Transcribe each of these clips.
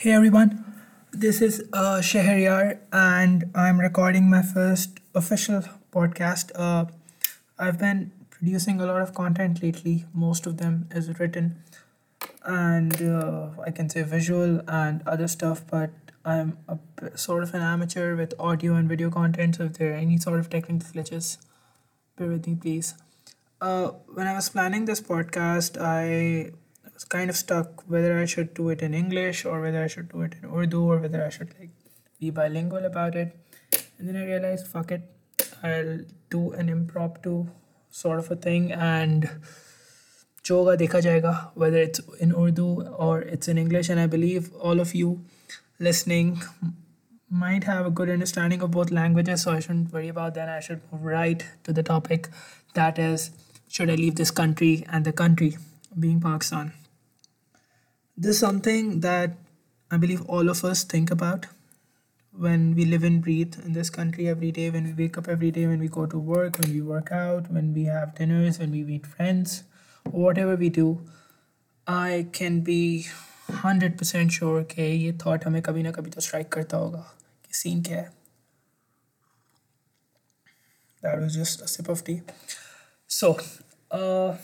Hey everyone, this is uh, and I'm recording my first official podcast. Uh, I've been producing a lot of content lately, most of them is written, and uh, I can say visual and other stuff, but I'm a sort of an amateur with audio and video content, so if there are any sort of technical glitches, bear with me please. Uh, when I was planning this podcast, I was kind of stuck whether I should do it in English or whether I should do it in Urdu or whether I should like be bilingual about it. And then I realized, fuck it, I'll do an impromptu sort of a thing and जो होगा देखा जाएगा whether it's in Urdu or it's in English. And I believe all of you listening might have a good understanding of both languages, so I shouldn't worry about that. I should move right to the topic that is, should I leave this country and the country being Pakistan? This is something that I believe all of us think about when we live and breathe in this country every day, when we wake up every day, when we go to work, when we work out, when we have dinners, when we meet friends, whatever we do. I can be 100% sure कि ये thought हमें कभी ना कभी तो strike करता होगा कि scene क्या है that was just a sip of tea so uh,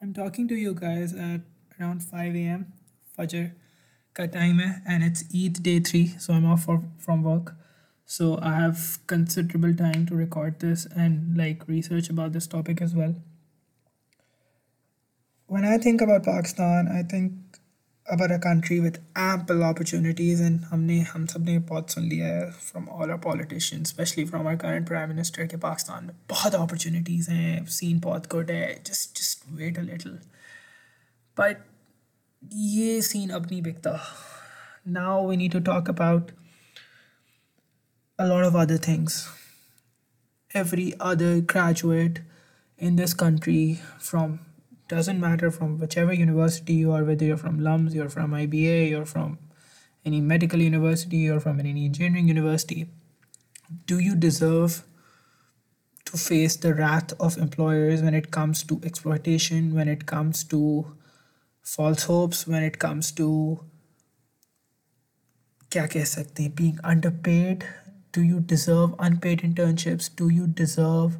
I'm talking to you guys at around 5 a.m. Fajr ka time hai, and it's Eid day 3 so I'm off for, from work so I have considerable time to record this and like research about this topic as well when I think about Pakistan, I think about a country with ample opportunities, and हमने हम सब ने बहुत सुन लिया है from all our politicians, especially from our current prime minister कि पाकिस्तान में बहुत opportunities हैं, scene बहुत good है, just just wait a little. But ye seen Abni Bikta. Now we need to talk about a lot of other things. Every other graduate in this country from doesn't matter from whichever university you are, whether you're from LUMS, you're from IBA, you're from any medical university, or from any engineering university. Do you deserve to face the wrath of employers when it comes to exploitation, when it comes to false hopes, when it comes to क्या कह सकते हैं being underpaid? Do you deserve unpaid internships? Do you deserve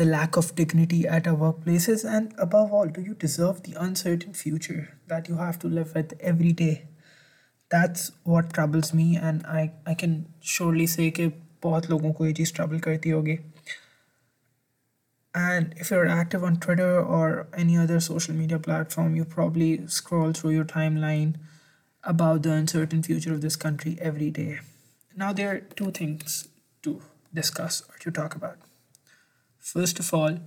the lack of dignity at our workplaces, and above all, do you deserve the uncertain future that you have to live with every day? That's what troubles me, and I, I can surely say कि बहुत लोगों को ये चीज़ trouble करती होगी. And if you're active on Twitter or any other social media platform, you probably scroll through your timeline about the uncertain future of this country every day. Now, there are two things to discuss or to talk about. First of all,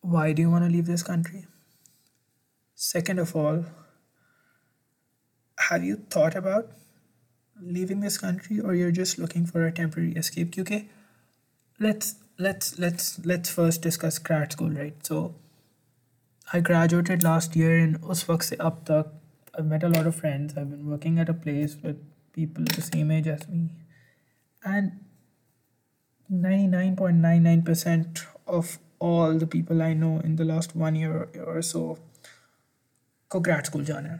why do you want to leave this country? Second of all, have you thought about leaving this country or you're just looking for a temporary escape? QK, let's let's let's let's first discuss grad school, right? So I graduated last year and उस वक्त से अब तक I've met a lot of friends. I've been working at a place with people the same age as me. And 99.99% of all the people I know in the last one year or so को grad school जाना है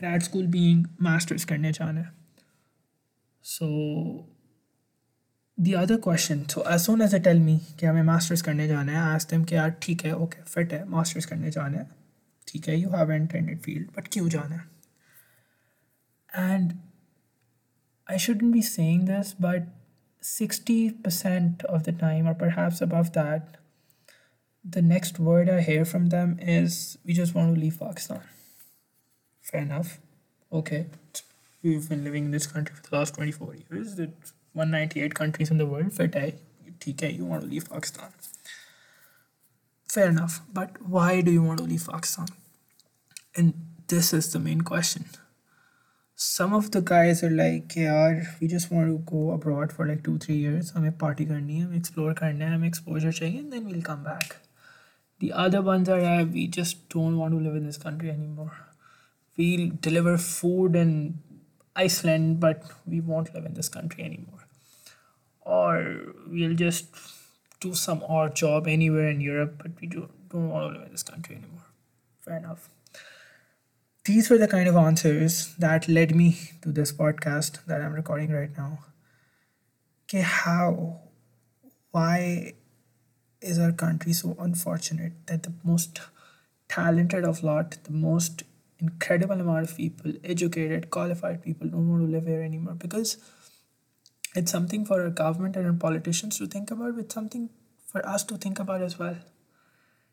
grad school being masters करने जाना है so the other question so as soon as a tell me कि हमें masters करने जाना है आज टाइम कि यार ठीक है ओके फिट है मास्टर्स करने जाना है, ठीक है you have an field but क्यों जाना है and I should be saying this but sixty percent of the time और perhaps above that the next word I hear from them is we just want to leave Pakistan. Fair enough. Okay. We've been living in this country for the last 24 years. 198 countries in the world fit TK, you want to leave pakistan. Fair enough but why do you want to leave pakistan? And this is the main question. Some of the guys are like "Yeah, we just want to go abroad for like 2 3 years. Hame party karni hai explore karna exposure chahiye and then we'll come back. The other ones are yeah, we just don't want to live in this country anymore. We'll deliver food and Iceland but we won't live in this country anymore or we'll just do some odd job anywhere in Europe but we don't, don't want to live in this country anymore fair enough. These were the kind of answers that led me to this podcast that I'm recording right now. Okay, how, why is our country so unfortunate that the most talented of lot, the most incredible amount of people, educated, qualified people, don't want to live here anymore because it's something for our government and our politicians to think about, it's something for us to think about as well.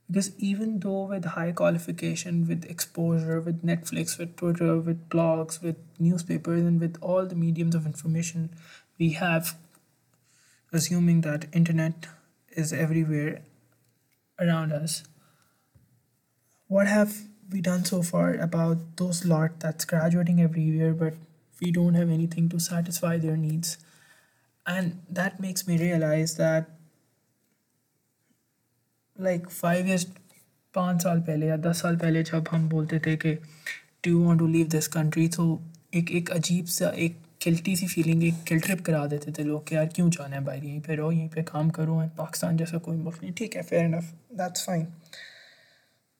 Because even though with high qualification, with exposure, with Netflix, with Twitter, with blogs, with newspapers, and with all the mediums of information we have, assuming that internet is everywhere around us, what have we done so far about those lot that's graduating every year, but we don't have anything to satisfy their needs? And that makes me realize that like five years पाँच साल पहले या दस साल पहले जब हम बोलते थे कि do want to leave this country तो एक एक अजीब सा एक किल्टी सी फीलिंग एक किल ट्रिप करा देते थे लोग कि यार क्यों जाना है भाई यहीं पे रहो यहीं पे काम करो पाकिस्तान जैसा कोई मुल्क नहीं ठीक है fair enough that's fine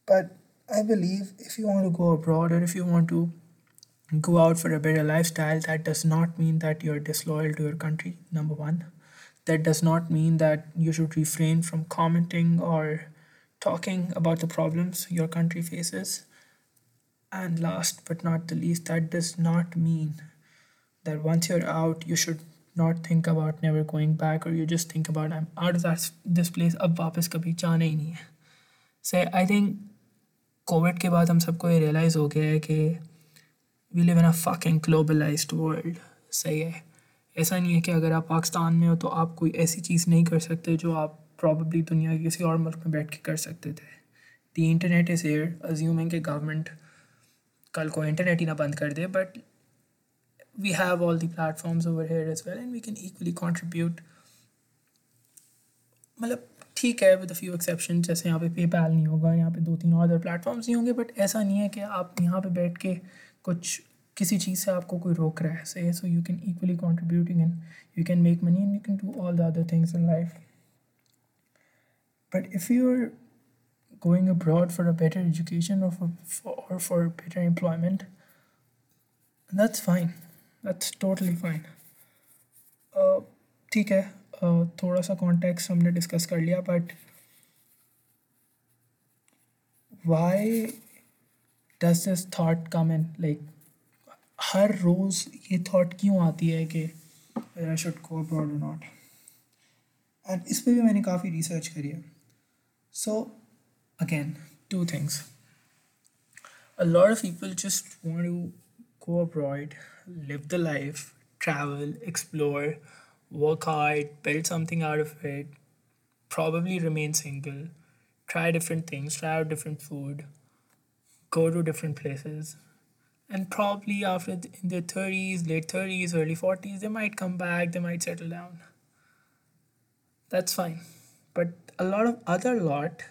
but I believe if you want to go abroad और if you want to go out for a better lifestyle that does not mean that you're disloyal to your country number one that does not mean that you should refrain from commenting or talking about the problems your country faces. And last but not the least, that does not mean that once you're out, you should not think about never going back or you just think about I'm out of that this place अब वापस कभी जाना ही नहीं है से I think Covid के बाद हम सबको ये रियलाइज़ हो गया है कि we live in a fucking globalized world सही है। ऐसा नहीं है कि अगर आप पाकिस्तान में हो तो आप कोई ऐसी चीज़ नहीं कर सकते जो आप प्रॉब्ली दुनिया के किसी और मुल्क में बैठ के कर सकते थे। The internet is air assuming कि गवर्नमेंट कल को इंटरनेट ही ना बंद कर दे but we have all the platforms over here as well and we can equally contribute मतलब ठीक है विद फ्यू एक्सेप्शन जैसे यहाँ पे पेपैल नहीं होगा यहाँ पे दो तीन अदर प्लेटफॉर्म्स नहीं होंगे बट ऐसा नहीं है कि आप यहाँ पे बैठ के कुछ किसी चीज़ से आपको कोई रोक रहा है से so you can equally contributing and you can make money and you can do all the other things in life but if you are going abroad for a better education और for employment that's fine. That's totally fine. Uh, ठीक है थोड़ा सा context हमने discuss कर लिया but why does this thought come in like हर रोज़ ये थाट क्यों आती है कि I should go abroad not and इस पर भी मैंने काफ़ी रिसर्च करी है। So again two things a lot of people just want to go abroad, live the life, explore, work hard, build something out of it, probably remain single, try different things, try out different food, go to different places, and probably after in their 30s late 30s early 40s they might come back they might settle down that's fine but a lot of other lot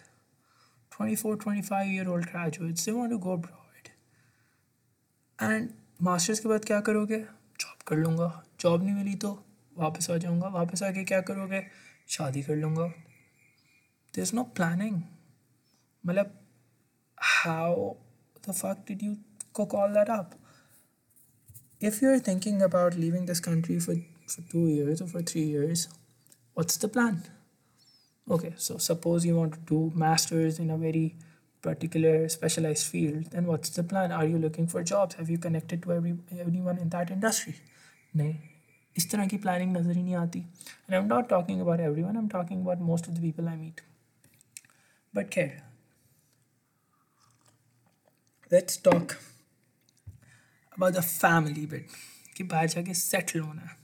24 25 year old graduates they want to go abroad and masters के बाद क्या करोगे job कर लूँगा job नहीं मिली तो वापस आ जाऊँगा। वापस आके क्या करोगे? शादी कर लूँगा। दे इज़ नो प्लानिंग मतलब how the fact did you को कॉल दैट आप if you are thinking about living this country for for two years for three years what's the plan okay so suppose you want to do in a very particular, specialized field, then what's the plan? Are you looking for jobs? Have you connected to every anyone in that industry? Nay. इस तरह की planning नज़र ही नहीं आती। And I am not talking about everyone am talking about most of the people I meet but खैर let's talk about the family bit कि बाहर जाके सेटल होना। है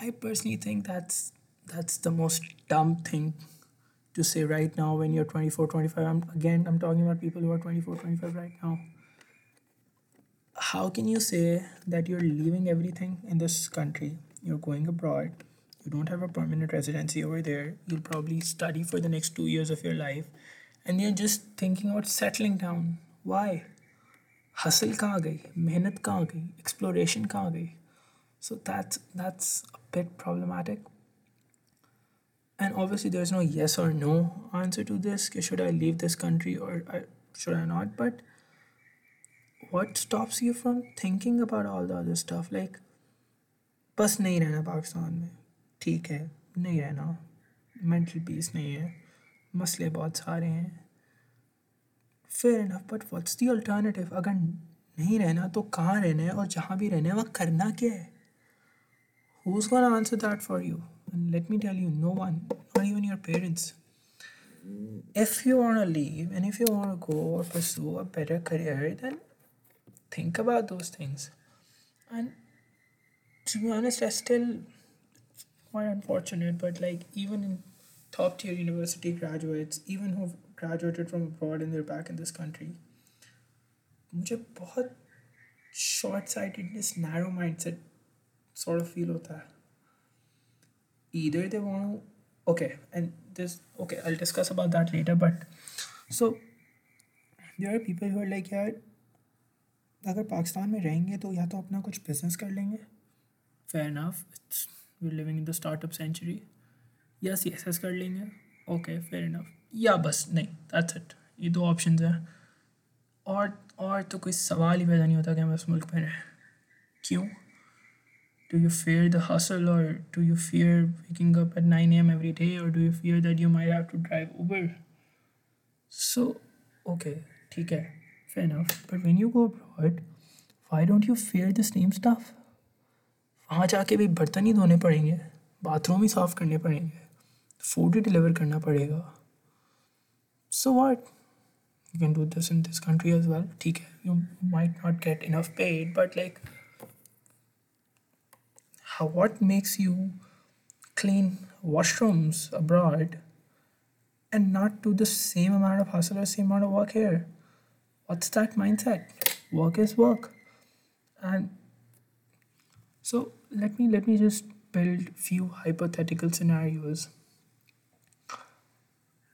I personally think that's that's the most dumb thing to say right now when you're twenty four twenty five again I am talking about people हुआ twenty four twenty five right now how can you say that you're leaving everything in this country? You're going abroad. You don't have a permanent residency over there. You'll probably study for the next 2 years of your life. And you're just thinking about settling down. Why? Hustle ka gayi mehnat ka gayi exploration ka gayi so that's that's a bit problematic. And obviously there's no yes or no answer to this. should i leave this country or uh, should i not? But what stops you from thinking about all the other stuff? Like, बस नहीं रहना पाकिस्तान में। ठीक है, नहीं रहना। Mental peace नहीं है। मसले बहुत सारे हैं। फिर enough but what's the alternative अगर नहीं रहना तो कहाँ रहना है? और जहाँ भी रहना है, वह करना क्या है? Who is gonna answer that for you and let me tell you no one not even your parents if you on a leave and if you on go और better career then think about those things and to be honest i still quite unfortunate but like even in top tier university graduates even who've graduated from abroad and they're back in this country मुझे बहुत short sightedness narrow mindset sort of feel hota hai. Either they want to okay, and this okay, I'll discuss about that later. But so there are people who are like यार अगर पाकिस्तान में रहेंगे तो या तो अपना कुछ बिज़नेस कर लेंगे। Fair enough it's we living in the startup century या सी एस एस कर लेंगे। ओके फेयर इनफ या बस नहीं दैट्स इट ये दो ऑप्शन हैं। और और तो कोई सवाल ही पैदा नहीं होता कि हम इस मुल्क में रहें। क्यों? Do you fear the hustle or do you fear waking up at 9 a.m. every day or do you fear that you might have to drive Uber? So, okay, okay, fair enough. But when you go abroad, why don't you fear the same stuff? वहाँ जाके भी बर्तन ही धोने पड़ेंगे bathroom ही साफ करने पड़ेंगे food ही deliver करना पड़ेगा so what you can do this in this country as well ठीक है you might not get enough paid but like how, what makes you clean washrooms abroad and not do the same amount of hustle or same amount of work here? What's that mindset? Work is work. And so let me let me just build few hypothetical scenarios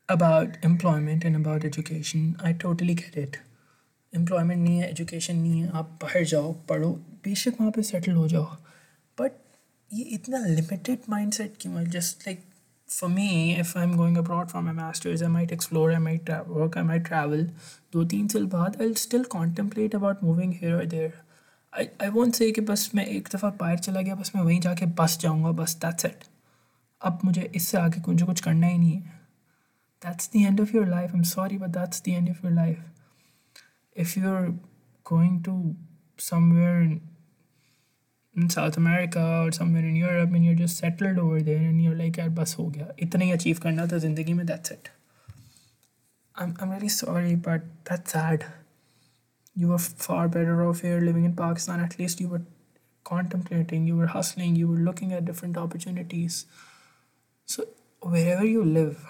about employment and about education. I totally get it. Employment नहीं है education नहीं है आप बाहर जाओ पढ़ो बेशक वहाँ पे सेटल हो जाओ बट ये इतना लिमिटेड माइंड सेट क्यों है just like for me, if I'm going abroad for my masters, I might explore, I might work, I might travel. दो तीन साल बाद I'll still contemplate about moving here or there. I I won't say कि बस मैं एक दफ़ा बाहर चला गया बस मैं वहीं जाके बस जाऊँगा बस that's it. अब मुझे इससे आगे कुछ कुछ करना ही नहीं है. That's the end of your life. I'm sorry, but that's the end of your life. If you're going to somewhere in South America or somewhere in Europe and you're just settled over there and you're like यार बस हो गया इतना ही achieve करना था ज़िंदगी में that's it I'm, I'm really sorry but that's sad you were far better off here living in Pakistan at least you were contemplating you were hustling you were looking at different opportunities so wherever you live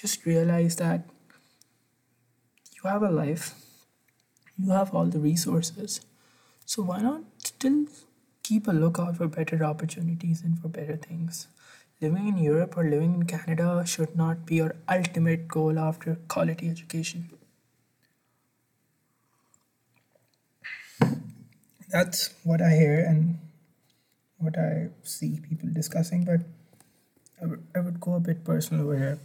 just realize that you have a life you have all the resources so why not still keep a lookout for better opportunities and for better things. Living in Europe or living in Canada should not be your ultimate goal after quality education. That's what I hear and what I see people discussing, but I, w- I would go a bit personal over here.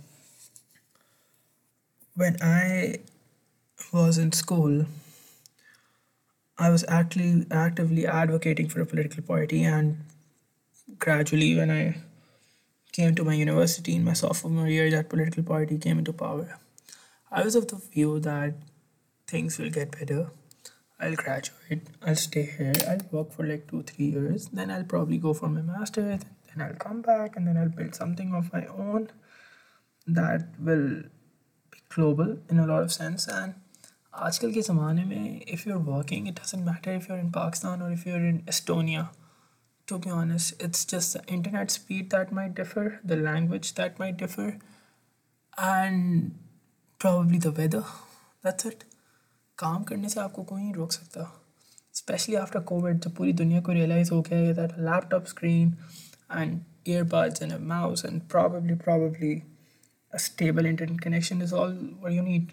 When I was in school, I was actually actively advocating for a political party, and gradually, when I came to my university in my sophomore year, that political party came into power. I was of the view that things will get better. I'll graduate, I'll stay here, I'll work for like two, three years, then I'll probably go for my master's, then I'll come back, and then I'll build something of my own that will be global in a lot of sense. And आजकल के ज़माने में if you are walking it doesn't matter if you are in Pakistan और if you are in Estonia to be honest it's just internet speed that may differ the language that may differ and probably the weather that's it काम करने से आपको कोई नहीं रोक सकता। Specially after Covid जब पूरी दुनिया को रियलाइज़ हो गया है that laptop screen and earbuds and mouse and probably probably stable internet connection is all you need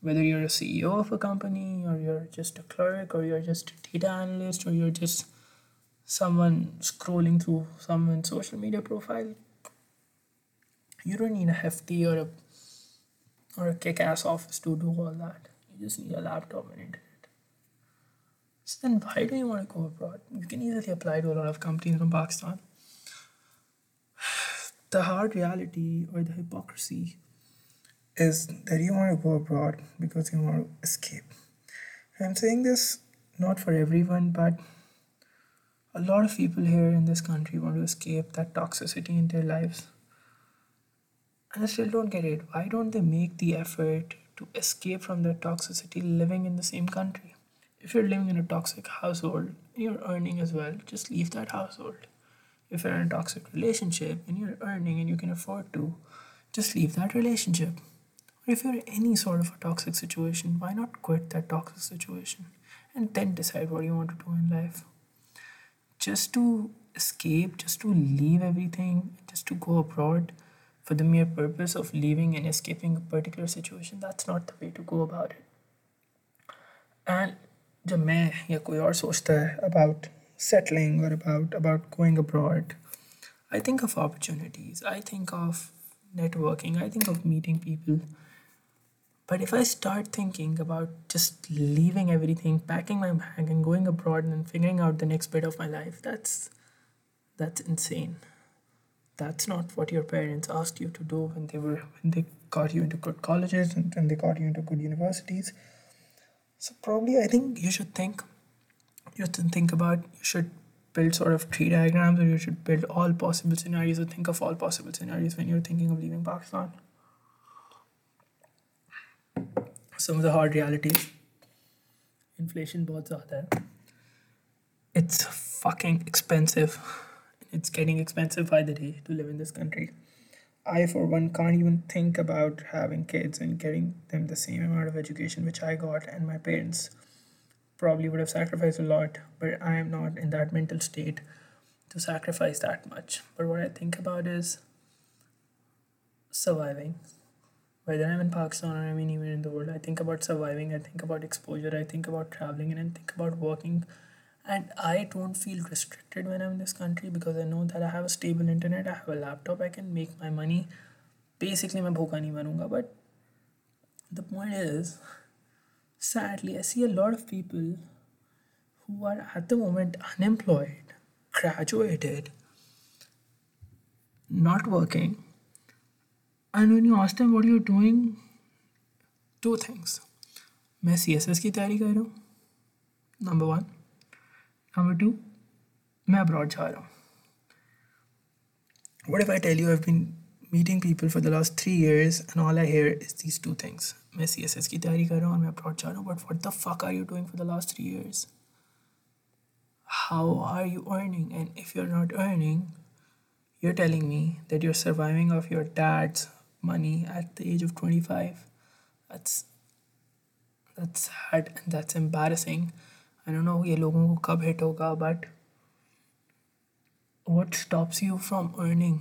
whether you're a CEO of a company or you're just a clerk or you're just a data analyst or you're just someone scrolling through someone's social media profile, you don't need a hefty or a or a kick ass office to do all that. You just need a laptop and internet. So then, why do you want to go abroad? You can easily apply to a lot of companies from Pakistan. The hard reality or the hypocrisy is that you want to go abroad because you want to escape. I'm saying this not for everyone, but a lot of people here in this country want to escape that toxicity in their lives. And I still don't get it. Why don't they make the effort to escape from that toxicity living in the same country? If you're living in a toxic household and you're earning as well, just leave that household. If you're in a toxic relationship and you're earning and you can afford to, just leave that relationship. Or if you're in any sort of a toxic situation, why not quit that toxic situation and then decide what you want to do in life? Just to escape, just to leave everything, just to go abroad for the mere purpose of leaving and escaping a particular situation, that's not the way to go about it. And जब मैं या कोई और सोचता है about settling or about about going abroad, I think of opportunities. I think of networking. I think of meeting people. but if I start thinking about just leaving everything, packing my bag, and going abroad and then figuring out the next bit of my life, that's that's insane. That's not what your parents asked you to do when they were when they got you into good colleges and when they got you into good universities. So probably I think you should think you to think about you should build sort of tree diagrams or you should build all possible scenarios or think of all possible scenarios when you're thinking of leaving Pakistan. Some of the hard realities. Inflation बहुत ज़्यादा है. It's fucking expensive. It's getting expensive by the day to live in this country. I, for one, can't even think about having kids and getting them the same amount of education which I got, and my parents probably would have sacrificed a lot, but I am not in that mental state to sacrifice that much. But what I think about is surviving. Whether I'm in Pakistan or I'm anywhere in the world, I think about surviving, I think about exposure, I think about traveling, and I think about working. And I don't feel restricted when I'm in this country because I know that I have a stable internet, I have a laptop, I can make my money. Basically, मैं भूखा नहीं मरूंगा. But the point is, sadly, I see a lot of people who are at the moment unemployed, graduated, not working. and when you asked what you are doing two things मैं C S S की तैयारी कर रहा हूँ number one number two मैं abroad जा रहा हूँ. What if I tell you have been meeting people for the last three years and all I hear is these two things मैं सी एस एस की तैयारी कर रहा हूँ और मैं अब्रॉड जा रहा हूँ but what the fuck are you doing for the last three years how are you earning and if you are not earning you are telling me that you are surviving off your dad's money at the age of 25 that's that's sad and that's embarrassing. I don't know ye logon ko kab hit hoga but what stops you from earning?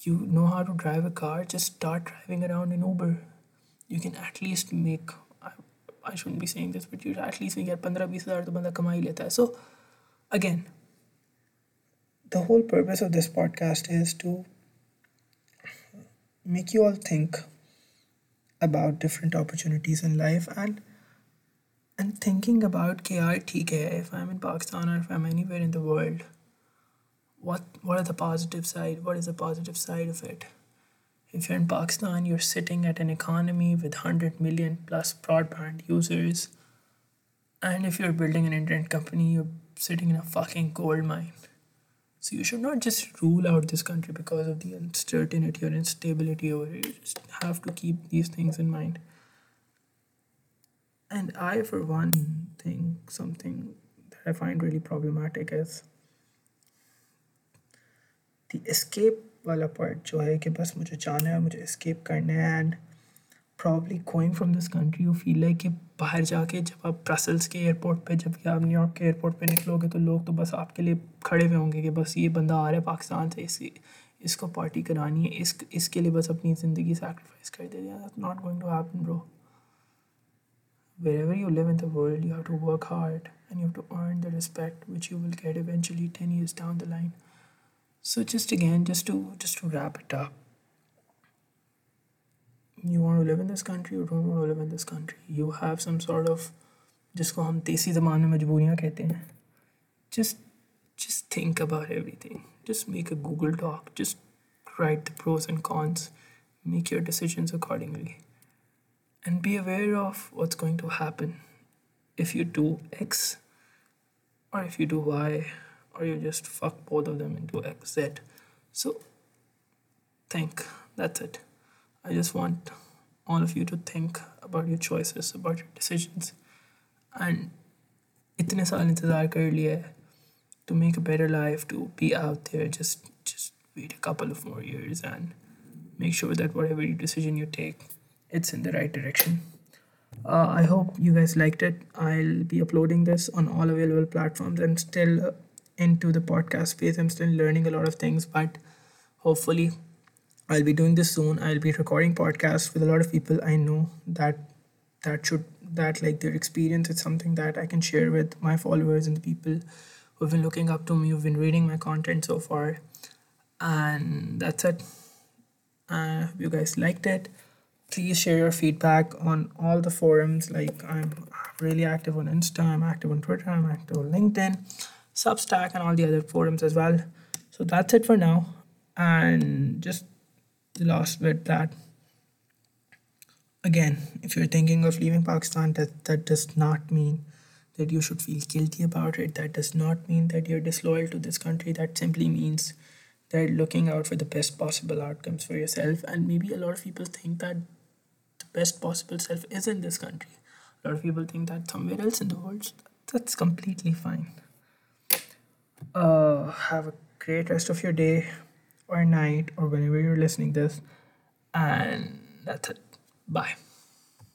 You know how to drive a car just start driving around in uber. You can at least make i, I shouldn't be saying this but you at least make 15 20000 to banda kamai leta hai so again the whole purpose of this podcast is to make you all think about different opportunities in life and and thinking about KRTK if I'm in Pakistan or if I'm anywhere in the world, what what are the positive side? What is the positive side of it? If you're in Pakistan, you're sitting at an economy with 100 million plus broadband users. And if you're building an internet company, you're sitting in a fucking gold mine. so you should not just rule out this country because of the uncertainty or instability over here. You just have to keep these things in mind. And I, for one, think something that I find really problematic is the escape वाला part जो है कि बस मुझे जाना है मुझे escape करना है and probably going from this country you feel like कि बाहर जाके जब आप ब्रसल्स के एयरपोर्ट पे, जब आप न्यूयॉर्क के एयरपोर्ट पे निकलोगे तो लोग तो बस आपके लिए खड़े हुए होंगे कि बस ये बंदा आ रहा है पाकिस्तान से, इसी, इसको पार्टी करानी है, इस, इसके लिए बस अपनी ज़िंदगी सेक्रीफाइस कर दे रहे not going to happen bro wherever you live in the world you have to work hard and you have to earn the respect which you will get eventually ten years down the line so just again just to just to wrap it up you want to live in this country or don't want to live in this country you have some sort of जिसको हम देसी ज़बान में मजबूरियाँ कहते हैं just just think about everything just make a google doc just write the pros and cons make your decisions accordingly and be aware of what's going to happen if you do x or if you do y or you just fuck both of them into x z so think that's it i just want all of you to think about your choices about your decisions and इतने साल इंतज़ार कर लिया है to make a better life to be out there just just wait a couple of more years and make sure that whatever decision you take it's in the right direction uh, i hope you guys liked it i'll be uploading this on all available platforms i'm still uh, into the podcast phase i'm still learning a lot of things but hopefully i'll be doing this soon. I'll be recording podcasts with a lot of people i know that that should that like their experience is something that i can share with my followers and the people who've been looking up to me who've been reading my content so far. And that's it. Uh, hope you guys liked it please share your feedback on all the forums. Like i'm really active on insta i'm active on twitter i'm active on linkedin substack and all the other forums as well. So that's it for now. And just the last bit that again, if you're thinking of leaving Pakistan, that, that does not mean that you should feel guilty about it. That does not mean that you're disloyal to this country. That simply means that looking out for the best possible outcomes for yourself. And maybe a lot of people think that the best possible self is in this country. A lot of people think that somewhere else in the world. That's completely fine. Uh, have a great rest of your day or night or whenever you're listening this. And that's it. Bye.